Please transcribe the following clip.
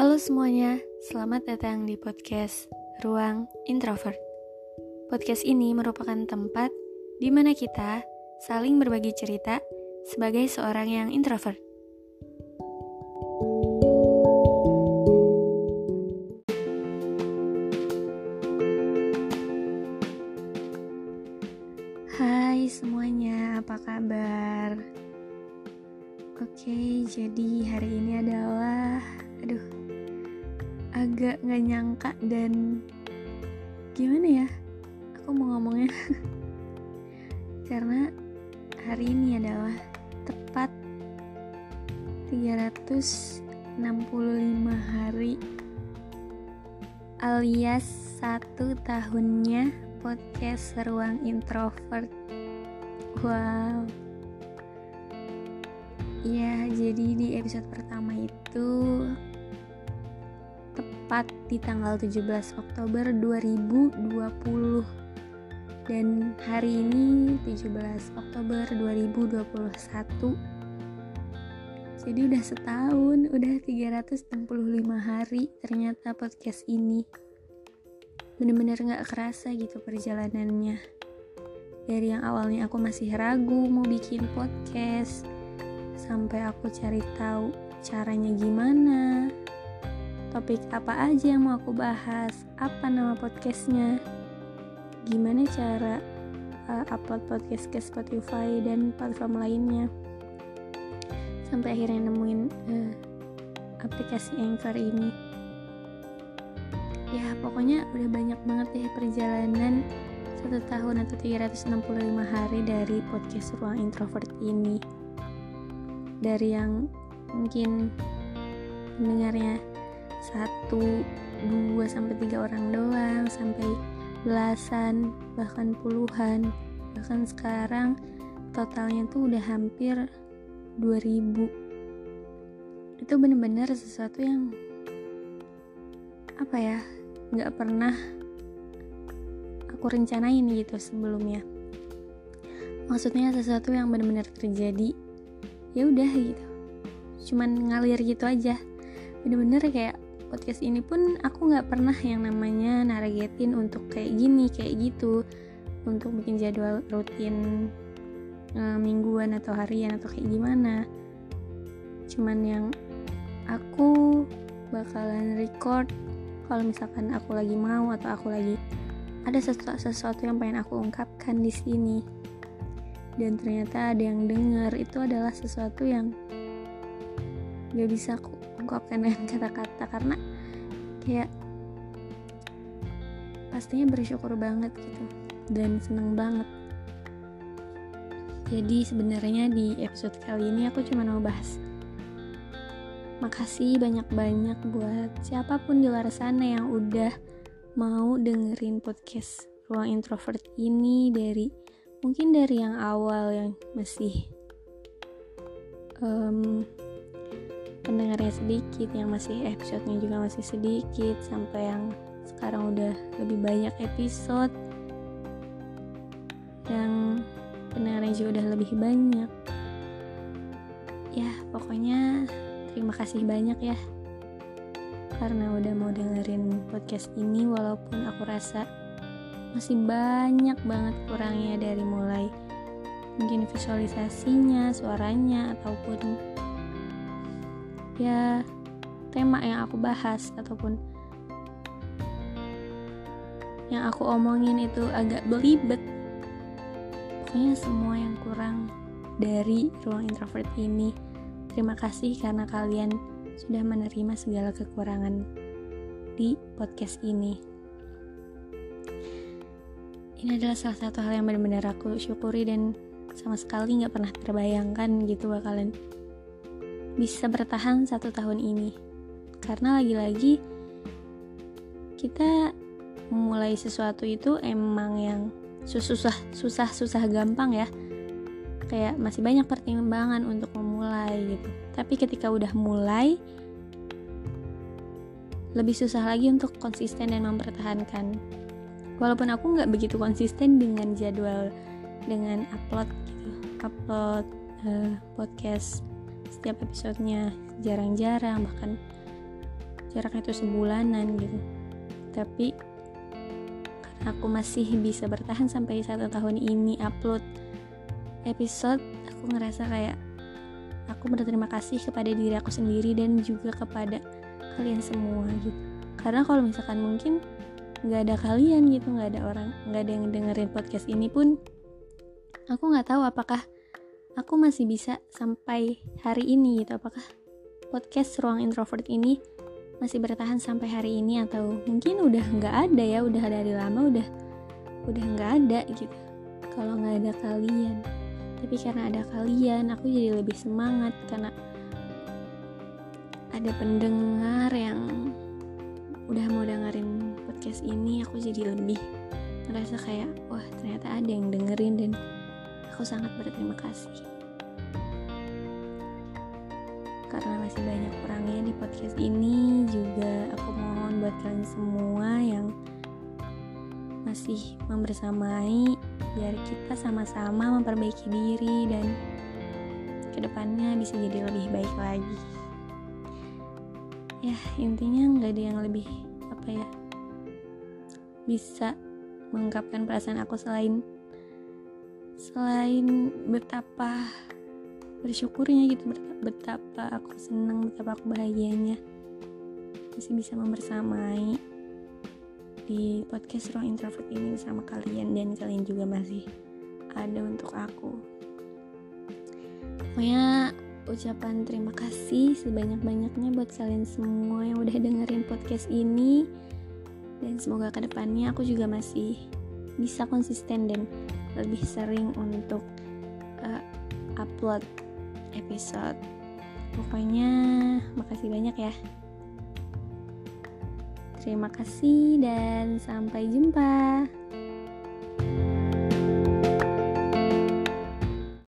Halo semuanya, selamat datang di podcast Ruang Introvert. Podcast ini merupakan tempat di mana kita saling berbagi cerita sebagai seorang yang introvert. Hai semuanya, apa kabar? Oke, jadi hari ini adalah aduh agak nggak nyangka dan gimana ya aku mau ngomongnya karena hari ini adalah tepat 365 hari alias satu tahunnya podcast Ruang Introvert. Wow. Ya, jadi di episode pertama itu tepat di tanggal 17 Oktober 2020 dan hari ini 17 Oktober 2021 jadi udah setahun udah 365 hari ternyata podcast ini. Bener-bener gak kerasa gitu perjalanannya. Dari yang awalnya aku masih ragu mau bikin podcast sampai aku cari tahu caranya gimana topik apa aja yang mau aku bahas? Apa nama podcastnya? Gimana cara uh, upload podcast ke Spotify dan platform lainnya? Sampai akhirnya nemuin uh, aplikasi Anchor ini. Ya pokoknya udah banyak banget deh perjalanan satu tahun atau 365 hari dari podcast ruang introvert ini. Dari yang mungkin pendengarnya satu dua sampai tiga orang doang sampai belasan bahkan puluhan. Bahkan sekarang totalnya tuh udah hampir 2000 itu bener-bener sesuatu yang apa ya nggak pernah aku rencanain gitu sebelumnya. Maksudnya sesuatu yang benar-benar terjadi ya udah gitu. Cuman ngalir gitu aja. Bener-bener kayak podcast ini pun aku nggak pernah yang namanya nargetin untuk kayak gini kayak gitu. Untuk bikin jadwal rutin e, mingguan atau harian atau kayak gimana. Cuman yang aku bakalan record kalau misalkan aku lagi mau atau aku lagi ada sesuatu, sesuatu yang pengen aku ungkapkan di sini. Dan ternyata ada yang denger itu adalah sesuatu yang gak bisa aku ungkapkan dengan kata-kata karena kayak pastinya bersyukur banget gitu dan seneng banget. Jadi sebenarnya di episode kali ini aku cuma mau bahas Makasih banyak-banyak buat siapa pun di luar sana yang udah mau dengerin podcast Ruang Introvert ini dari mungkin dari yang awal yang masih um, pendengarnya sedikit, yang masih episodenya juga masih sedikit, sampai yang sekarang udah lebih banyak episode, yang pendengarnya juga udah lebih banyak. Ya, pokoknya terima kasih banyak ya karena udah mau dengerin podcast ini walaupun aku rasa masih banyak banget kurangnya dari mulai mungkin visualisasinya, suaranya ataupun ya tema yang aku bahas ataupun yang aku omongin itu agak belibet pokoknya semua yang kurang dari ruang introvert ini Terima kasih karena kalian sudah menerima segala kekurangan di podcast ini. Ini adalah salah satu hal yang benar-benar aku syukuri dan sama sekali nggak pernah terbayangkan gitu bakalan bisa bertahan satu tahun ini. Karena lagi-lagi kita memulai sesuatu itu emang yang susah susah susah gampang ya. Kayak masih banyak pertimbangan untuk memulai gitu. Tapi ketika udah mulai lebih susah lagi untuk konsisten dan mempertahankan. Walaupun aku nggak begitu konsisten dengan jadwal dengan upload gitu upload uh, podcast setiap episodenya. Jarang-jarang bahkan jaraknya itu sebulanan gitu. Tapi karena aku masih bisa bertahan sampai satu tahun ini upload episode aku ngerasa kayak aku berterima kasih kepada diri aku sendiri dan juga kepada kalian semua gitu. Karena kalau misalkan mungkin nggak ada kalian gitu nggak ada orang nggak ada yang dengerin podcast ini pun aku nggak tahu apakah aku masih bisa sampai hari ini gitu. Apakah podcast ruang introvert ini masih bertahan sampai hari ini? Atau mungkin udah nggak ada ya? Udah dari lama udah udah nggak ada gitu. Kalau nggak ada kalian. Tapi karena ada kalian aku jadi lebih semangat. Karena ada pendengar yang udah mau dengerin podcast ini aku jadi lebih ngerasa kayak wah ternyata ada yang dengerin dan aku sangat berterima kasih. Karena masih banyak orangnya di podcast ini juga aku mohon buat kalian semua yang masih membersamai biar kita sama-sama memperbaiki diri dan ke depannya bisa jadi lebih baik lagi. Ya intinya nggak ada yang lebih apa ya bisa mengungkapkan perasaan aku selain selain betapa bersyukurnya gitu betapa aku senang betapa aku bahagianya masih bisa membersamai di podcast ruang introvert ini bersama kalian dan kalian juga masih ada untuk aku. Pokoknya ucapan terima kasih sebanyak-banyaknya buat kalian semua yang udah dengerin podcast ini. Dan semoga ke depannya aku juga masih bisa konsisten dan lebih sering untuk uh, upload episode. Pokoknya makasih banyak ya. Terima kasih dan sampai jumpa